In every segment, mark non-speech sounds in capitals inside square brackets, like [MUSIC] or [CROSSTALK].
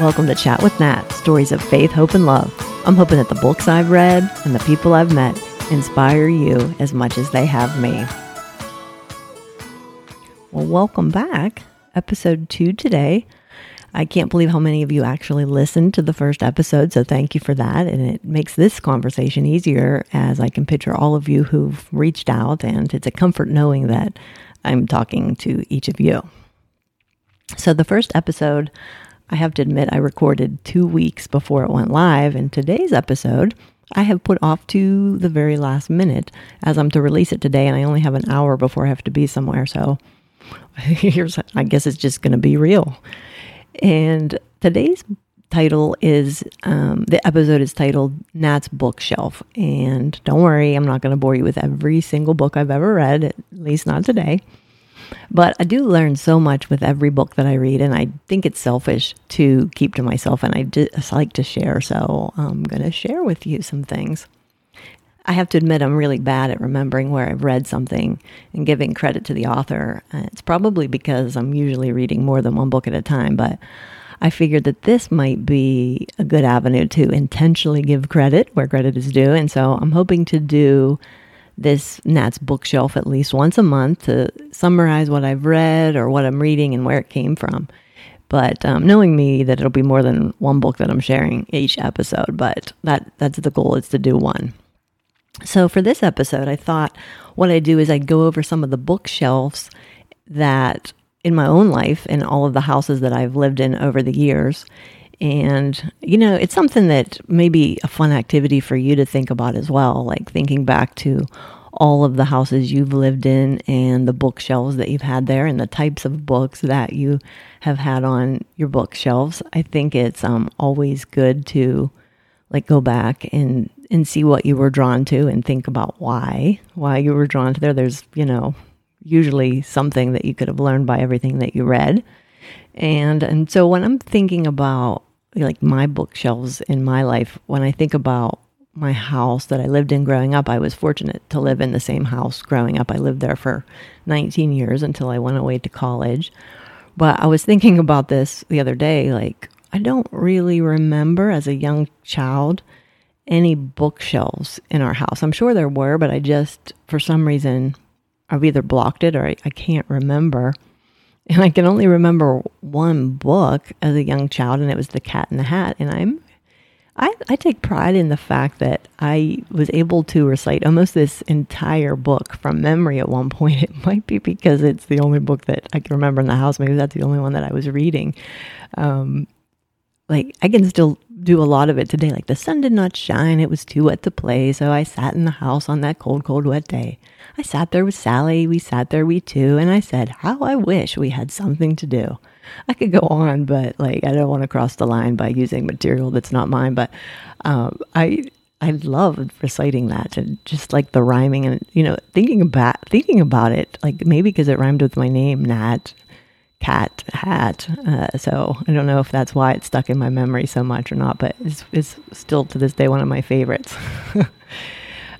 Welcome to Chat with Nat, stories of faith, hope, and love. I'm hoping that the books I've read and the people I've met inspire you as much as they have me. Well, welcome back. Episode two today. I can't believe how many of you actually listened to the first episode, so thank you for that. And it makes this conversation easier as I can picture all of you who've reached out, and it's a comfort knowing that I'm talking to each of you. So, the first episode, I have to admit, I recorded two weeks before it went live. And today's episode, I have put off to the very last minute as I'm to release it today. And I only have an hour before I have to be somewhere. So [LAUGHS] here's, I guess it's just going to be real. And today's title is um, the episode is titled Nat's Bookshelf. And don't worry, I'm not going to bore you with every single book I've ever read, at least not today. But I do learn so much with every book that I read, and I think it's selfish to keep to myself, and I just like to share. So I'm going to share with you some things. I have to admit, I'm really bad at remembering where I've read something and giving credit to the author. Uh, it's probably because I'm usually reading more than one book at a time, but I figured that this might be a good avenue to intentionally give credit where credit is due. And so I'm hoping to do this Nat's bookshelf at least once a month to summarize what I've read or what I'm reading and where it came from. But um, knowing me, that it'll be more than one book that I'm sharing each episode. But that that's the goal is to do one. So for this episode, I thought what I do is I go over some of the bookshelves that in my own life in all of the houses that I've lived in over the years. And, you know, it's something that may be a fun activity for you to think about as well, like thinking back to all of the houses you've lived in and the bookshelves that you've had there and the types of books that you have had on your bookshelves. I think it's um, always good to like go back and and see what you were drawn to and think about why why you were drawn to there. There's you know usually something that you could have learned by everything that you read. And and so when I'm thinking about like my bookshelves in my life, when I think about my house that I lived in growing up, I was fortunate to live in the same house growing up. I lived there for 19 years until I went away to college. But I was thinking about this the other day like I don't really remember as a young child any bookshelves in our house. I'm sure there were, but I just for some reason I've either blocked it or I, I can't remember. And I can only remember one book as a young child, and it was The Cat in the Hat. And I'm, I, I take pride in the fact that I was able to recite almost this entire book from memory at one [LAUGHS] point. It might be because it's the only book that I can remember in the house. Maybe that's the only one that I was reading. Um, like I can still do a lot of it today. Like the sun did not shine, it was too wet to play, so I sat in the house on that cold, cold, wet day. I sat there with Sally, we sat there, we two, and I said, How I wish we had something to do. I could go on, but like I don't want to cross the line by using material that's not mine. But um, I I love reciting that and just like the rhyming and you know thinking about thinking about it like maybe because it rhymed with my name Nat cat hat. Uh, so I don't know if that's why it's stuck in my memory so much or not, but it's, it's still to this day one of my favorites. [LAUGHS] um,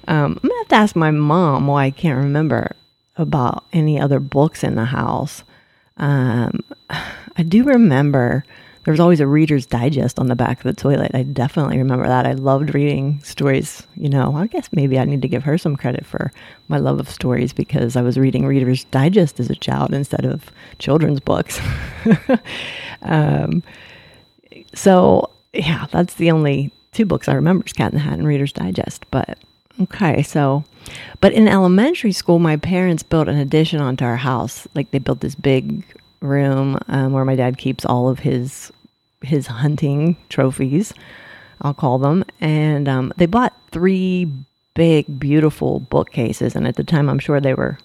I'm gonna have to ask my mom why I can't remember about any other books in the house. Um, [SIGHS] I do remember there was always a Reader's Digest on the back of the toilet. I definitely remember that. I loved reading stories. You know, I guess maybe I need to give her some credit for my love of stories because I was reading Reader's Digest as a child instead of children's books. [LAUGHS] um, so, yeah, that's the only two books I remember is Cat in the Hat and Reader's Digest. But okay, so, but in elementary school, my parents built an addition onto our house. Like they built this big room um, where my dad keeps all of his his hunting trophies, I'll call them. And um, they bought three big, beautiful bookcases. And at the time, I'm sure they were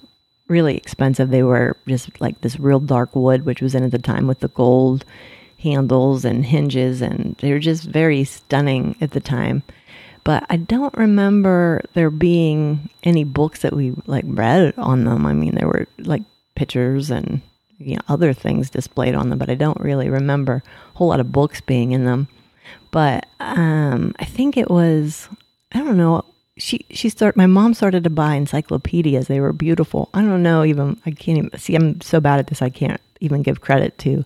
really expensive. They were just like this real dark wood, which was in at the time with the gold handles and hinges. And they were just very stunning at the time. But I don't remember there being any books that we like read on them. I mean, there were like pictures and you know, other things displayed on them, but I don't really remember a whole lot of books being in them. But um, I think it was, I don't know. She she started. My mom started to buy encyclopedias. They were beautiful. I don't know. Even I can't even see. I'm so bad at this. I can't even give credit to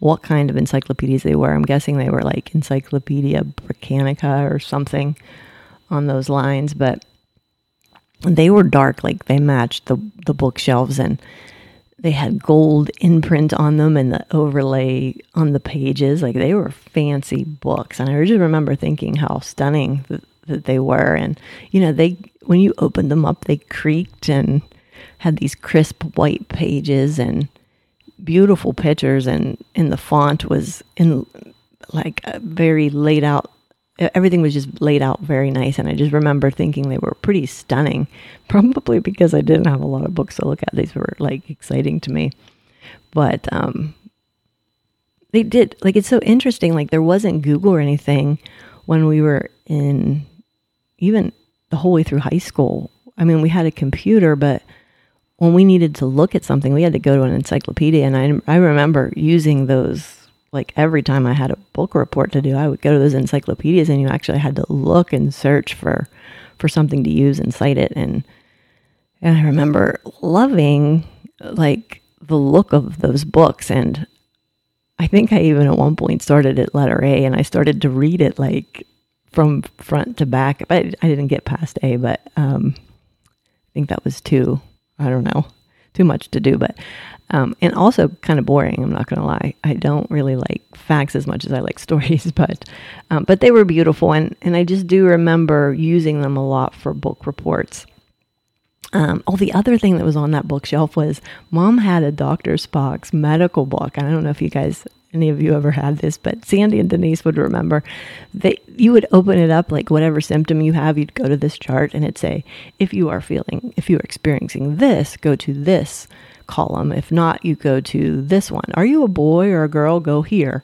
what kind of encyclopedias they were. I'm guessing they were like Encyclopedia Britannica or something on those lines, but they were dark, like they matched the the bookshelves and they had gold imprint on them and the overlay on the pages. Like they were fancy books. And I just remember thinking how stunning that, they were. And, you know, they, when you opened them up, they creaked and had these crisp white pages and beautiful pictures. And, and the font was in like a very laid out everything was just laid out very nice and i just remember thinking they were pretty stunning [LAUGHS] probably because i didn't have a lot of books to look at. These were like exciting to me. But um they did like it's so interesting like there wasn't google or anything when we were in even the whole way through high school. I mean we had a computer but when we needed to look at something we had to go to an encyclopedia and i, I remember using those like every time I had a book report to do, I would go to those encyclopedias and you actually had to look and search for for something to use and cite it and and I remember loving like the look of those books and I think I even at one point started at letter A and I started to read it like from front to back. But I didn't get past A, but um, I think that was two. I don't know too much to do. But um, and also kind of boring. I'm not going to lie. I don't really like facts as much as I like [LAUGHS] stories, but um, but they were beautiful, and and I just do remember using them a lot for book reports. Um, oh, the other thing that was on that bookshelf was mom had a Dr. Spock's medical book. I don't know if you guys, any of you ever had this, but Sandy and Denise would remember that you would open it up, like whatever symptom you have, you'd go to this chart and it'd say, if you are feeling, if you're experiencing this, go to this column. If not, you go to this one. Are you a boy or a girl? Go here.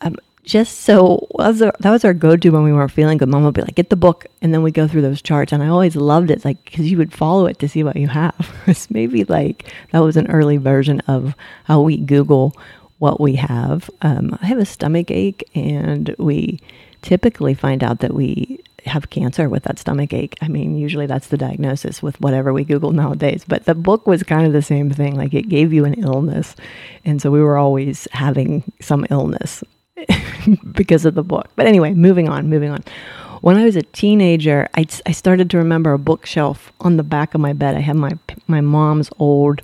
Um, just so that was our go-to when we weren't feeling good. Mom would be like, "Get the book," and then we go through those charts. And I always loved it, like because you would follow it to see what you have. [LAUGHS] it's maybe like that was an early version of how we Google what we have. Um, I have a stomach ache, and we typically find out that we have cancer with that stomach ache. I mean, usually that's the diagnosis with whatever we Google nowadays. But the book was kind of the same thing. Like it gave you an illness. And so we were always having some illness [LAUGHS] because of the book. But anyway, moving on, moving on. When I was a teenager, I, I started to remember a bookshelf on the back of my bed. I had my, my mom's old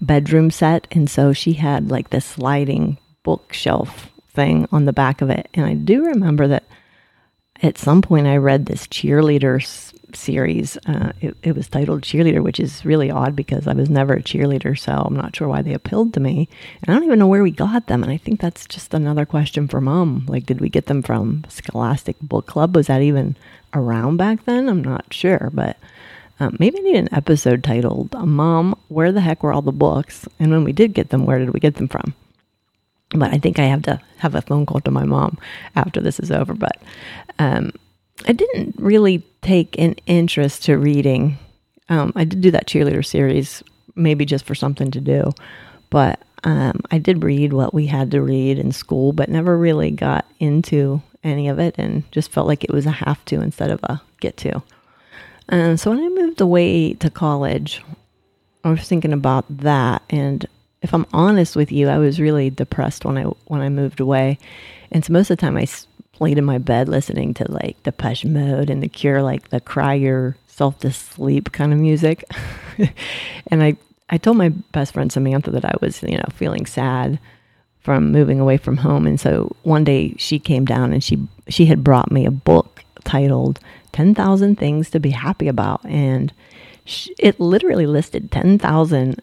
bedroom set. And so she had like this sliding bookshelf thing on the back of it. And I do remember that at some point I read this cheerleader s- series. Uh, it, it, was titled Cheerleader, which is really odd because I was never a cheerleader, so I'm not sure why they appealed to me. And I don't even know where we got them. And I think that's just another question for mom. Like, did we get them from Scholastic Book Club? Was that even around back then? I'm not sure, but. Um, maybe I need an episode titled Mom, Where the Heck Were All the Books? And when we did get them, where did we get them from? But I think I have to have a phone call to my mom after this is over. But um, I didn't really take an interest to reading. Um, I did do that cheerleader series, maybe just for something to do. But um, I did read what we had to read in school, but never really got into any of it and just felt like it was a have to instead of a get to. And so when I moved away to college, I was thinking about that. And if I'm honest with you, I was really depressed when I when I moved away, and so most of the time I laid in my bed listening to like Depeche Mode and The Cure, like the cry yourself to sleep kind of music. [LAUGHS] and I I told my best friend Samantha that I was you know feeling sad from moving away from home, and so one day she came down and she she had brought me a book titled 10,000 Things to Be Happy About. And it literally listed 10,000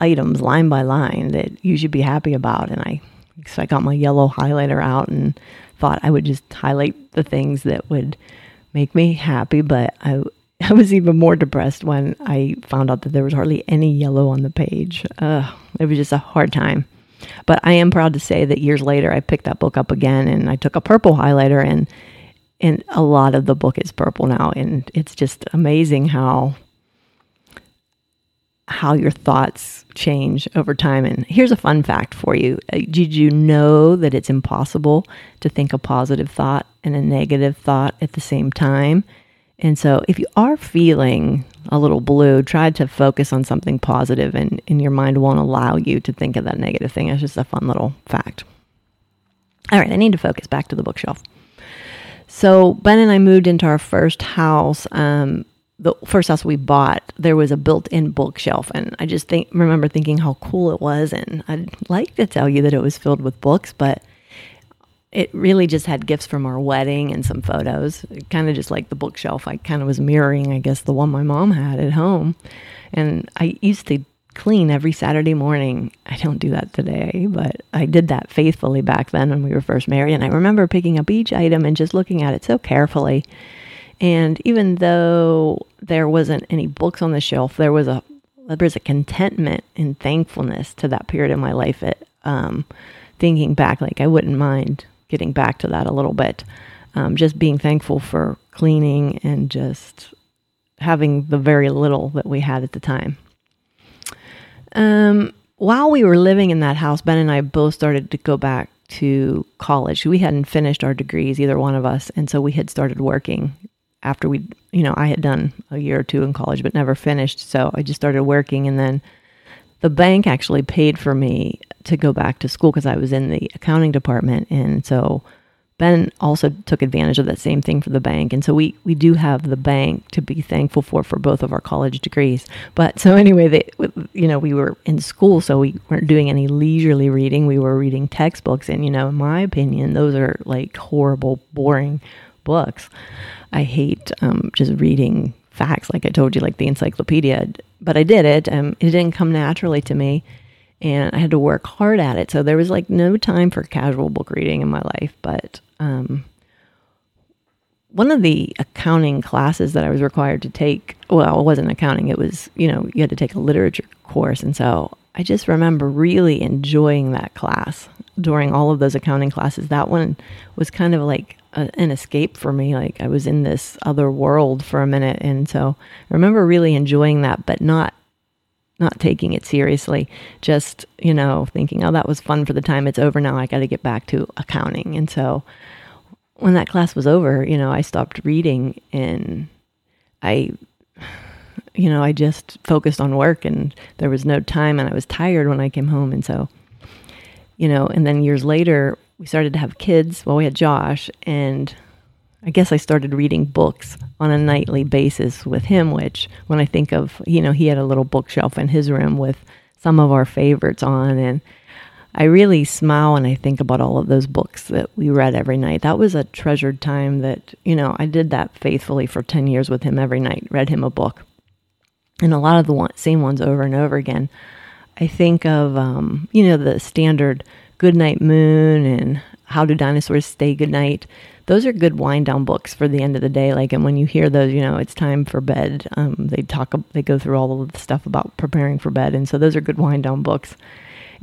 items line by line that you should be happy about. And I, so I got my yellow highlighter out and thought I would just highlight the things that would make me happy. But I, [LAUGHS] I was even more depressed when I found out that there was hardly any yellow on the page. It was just a hard time. But I am proud to say that years later, I picked that book up again and I took a purple highlighter and and a lot of the book is purple now and it's just amazing how how your thoughts change over time. And here's a fun fact for you uh, Did you know that it's impossible to think a positive thought and a negative thought at the same time? And so if you are feeling a little blue, try to focus on something positive and, and your mind won't allow you to think of that negative thing. It's just a fun little fact. All right, I need to focus back to the bookshelf. So Ben and I moved into our first house. Um, the first house we bought, there was a built-in bookshelf, and I just think remember thinking how cool it was. And I'd like to tell you that it was filled with books, but it really just had gifts from our wedding and some photos. Kind of just like the bookshelf. I kind of was mirroring, I guess, the one my mom had at home. And I used to clean every Saturday morning. I don't do that today, but I did that faithfully back then when we were first married. And I remember picking up each item and just looking at it so carefully. And even though there wasn't any books on the shelf, there was a there was a contentment and thankfulness to that period of my life. It, um, thinking back, like I wouldn't mind getting back to that a little bit. Um, just being thankful for cleaning and just having the very little that we had at the time. Um, while we were living in that house, Ben and I both started to go back to college. We hadn't finished our degrees, either one of us, and so we had started working after we, you know, I had done a year or two in college, but never finished. So I just started working, and then the bank actually paid for me to go back to school because I was in the accounting department, and so Ben also took advantage of that same thing for the bank. And so we, we do have the bank to be thankful for for both of our college degrees. But so anyway, they, you know, we were in school, so we weren't doing any leisurely reading. We were reading textbooks. And, you know, in my opinion, those are like horrible, boring books. I hate um, just reading facts, like I told you, like the encyclopedia. But I did it. Um, it didn't come naturally to me and I had to work hard at it. So there was like no time for casual book reading in my life. But um, one of the accounting classes that I was required to take, well, it wasn't accounting, it was, you know, you had to take a literature course. And so I just remember really enjoying that class during all of those accounting classes. That one was kind of like a, an escape for me. Like I was in this other world for a minute. And so I remember really enjoying that, but not not taking it seriously, just, you know, thinking, oh, that was fun for the time. It's over now. I got to get back to accounting. And so when that class was over, you know, I stopped reading and I, you know, I just focused on work and there was no time and I was tired when I came home. And so, you know, and then years later, we started to have kids. Well, we had Josh and I guess I started reading books on a nightly basis with him, which when I think of, you know, he had a little bookshelf in his room with some of our favorites on. And I really smile when I think about all of those books that we read every night. That was a treasured time that, you know, I did that faithfully for 10 years with him every night, read him a book. And a lot of the one, same ones over and over again. I think of, um, you know, the standard Goodnight Moon and How Do Dinosaurs Say Goodnight those are good wind down books for the end of the day. Like, and when you hear those, you know, it's time for bed. Um, they talk, they go through all of the stuff about preparing for bed, and so those are good wind down books.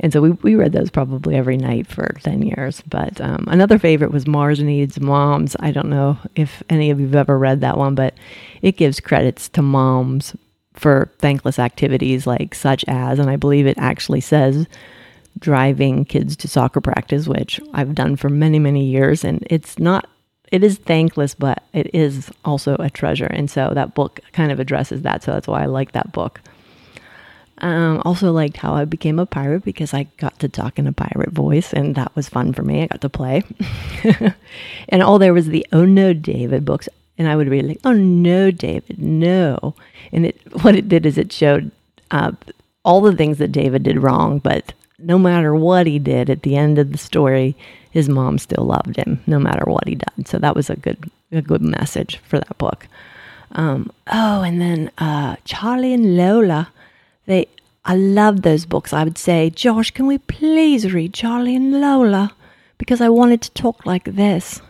And so we, we read those probably every night for 10 years. But um, another favorite was Mars Needs Moms. I don't know if any of you have ever read that one, but it gives credits to moms for thankless activities like such as, and I believe it actually says driving kids to soccer practice, which I've done for many, many years. And it's not it is thankless, but it is also a treasure. And so that book kind of addresses that. So that's why I like that book. Um, also liked how I became a pirate because I got to talk in a pirate voice, and that was fun for me. I got to play. [LAUGHS] and all there was the Oh No David books, and I would read like Oh No David, no. And it what it did is it showed uh, all the things that David did wrong, but no matter what he did at the end of the story, his mom still loved him no matter what he did. So that was a good a good message for that book. Um, oh, and then uh, Charlie and Lola, they I love those books. I would say, Josh, can we please read Charlie and Lola because I wanted to talk like this.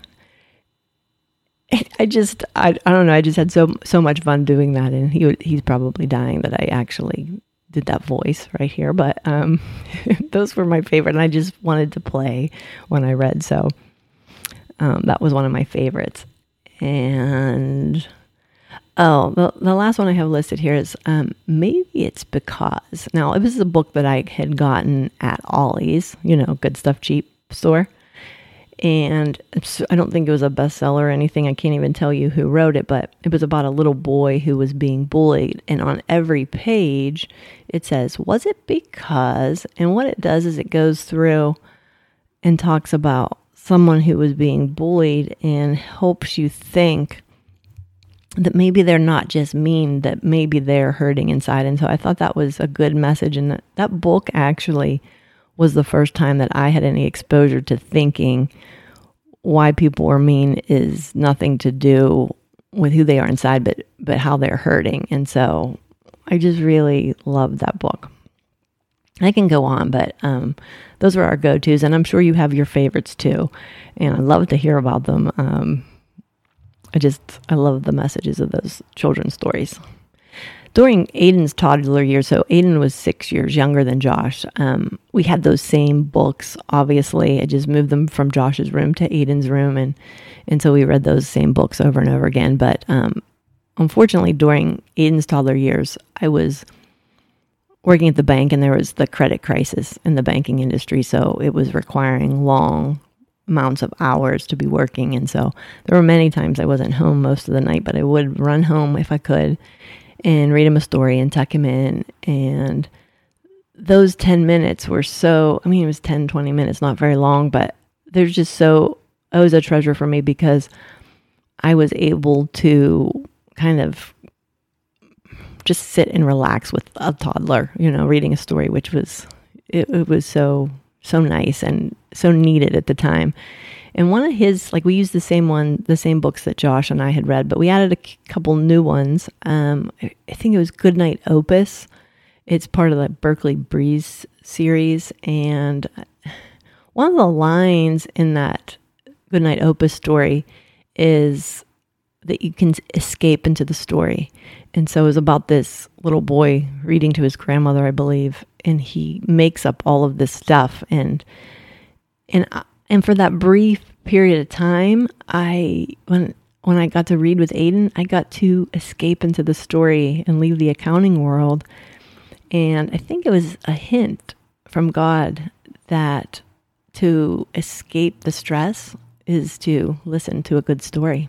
[LAUGHS] I just I, I don't know. I just had so so much fun doing that, and he he's probably dying that I actually did that voice right here, but um, [LAUGHS] those were my favorite, and I just wanted to play when I read. So um, that was one of my favorites. And oh, the, the last one I have listed here is um, maybe it's because now it was a book that I had gotten at Ollie's, you know, good stuff cheap store, And I don't think it was a bestseller or anything. I can't even tell you who wrote it, but it was about a little boy who was being bullied. And on every page, it says, Was it because? And what it does is it goes through and talks about someone who was being bullied and helps you think that maybe they're not just mean, that maybe they're hurting inside. And so I thought that was a good message. And that, that book actually was the first time that I had any exposure to thinking why people are mean is nothing to do with who they are inside, but but how they're hurting. And so I just really loved that book. I can go on, but um, those were our go tos, and I'm sure you have your favorites too. And I love to hear about them. Um, I just I love the messages of those children's stories during Aiden's toddler years, so Aiden was six years younger than Josh. Um, we had those same books. Obviously, I just moved them from Josh's room to Aiden's room, and and so we read those same books over and over again. But um, unfortunately, during Aiden's toddler years, I was working at the bank, and there was the credit crisis in the banking industry, so it was requiring long amounts of hours to be working, and so there were many times I wasn't home most of the night, but I would run home if I could and read him a story and tuck him in. And those 10 minutes were so, I mean, it was 10, 20 minutes, not very long, but they're just so, it was a treasure for me because I was able to kind of just sit and relax with a toddler, you know, reading a story, which was, it, it was so, so nice and so needed at the time. And one of his, like we used the same one, the same books that Josh and I had read, but we added a couple new ones. Um, I think it was Goodnight Opus. It's part of the Berkeley Breathed series. And one of the lines in that Goodnight Opus story is that you can escape into the story. And so it was about this little boy reading to his grandmother, I believe, and he makes up all of this stuff. And and and for that brief period of time, I when when I got to read with Aiden, I got to escape into the story and leave the accounting world. And I think it was a hint from God that to escape the stress is to listen to a good story.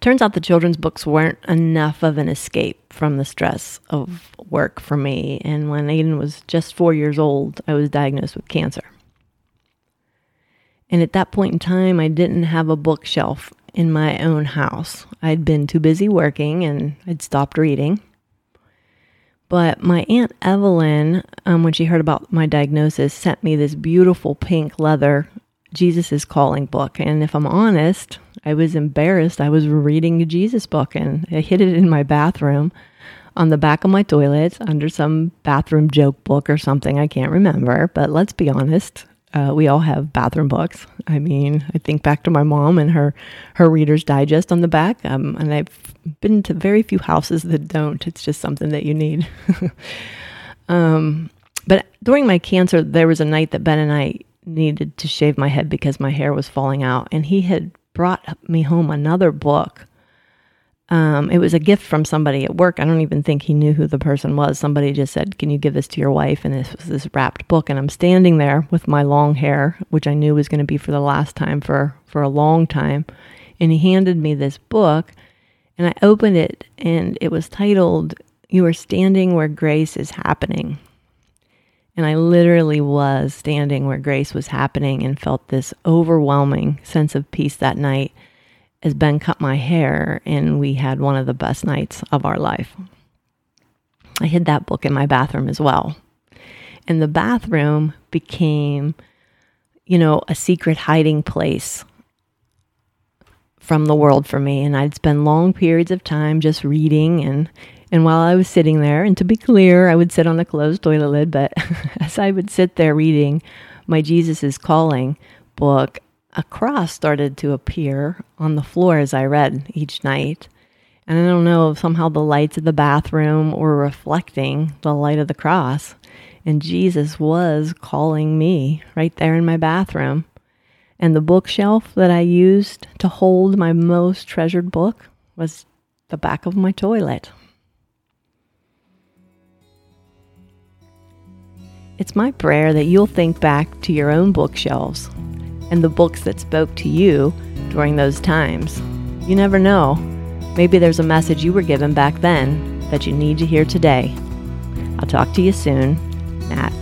Turns out the children's books weren't enough of an escape from the stress of work for me. And when Aiden was just four years old, I was diagnosed with cancer. And at that point in time, I didn't have a bookshelf in my own house. I'd been too busy working and I'd stopped reading. But my Aunt Evelyn, um, when she heard about my diagnosis, sent me this beautiful pink leather Jesus is Calling book. And if I'm honest, I was embarrassed. I was reading a Jesus book and I hid it in my bathroom on the back of my toilet under some bathroom joke book or something. I can't remember. But let's be honest, uh, we all have bathroom books. I mean, I think back to my mom and her her Reader's Digest on the back. Um, and I've been to very few houses that don't. It's just something that you need. [LAUGHS] um, but during my cancer, there was a night that Ben and I needed to shave my head because my hair was falling out, and he had brought me home another book um, it was a gift from somebody at work. I don't even think he knew who the person was. Somebody just said, Can you give this to your wife? And this was this wrapped book. And I'm standing there with my long hair, which I knew was going to be for the last time for, for a long time. And he handed me this book. And I opened it, and it was titled, You Are Standing Where Grace is Happening. And I literally was standing where grace was happening and felt this overwhelming sense of peace that night as Ben cut my hair, and we had one of the best nights of our life. I hid that book in my bathroom as well. And the bathroom became, you know, a secret hiding place from the world for me. And I'd spend long periods of time just reading and and while I was sitting there, and to be clear, I would sit on the closed toilet lid, but [LAUGHS] as I would sit there reading my Jesus is Calling book, a cross started to appear on the floor as I read each night. And I don't know if somehow the lights of the bathroom were reflecting the light of the cross. And Jesus was calling me right there in my bathroom. And the bookshelf that I used to hold my most treasured book was the back of my toilet. It's my prayer that you'll think back to your own bookshelves and the books that spoke to you during those times. You never know. Maybe there's a message you were given back then that you need to hear today. I'll talk to you soon. Nat.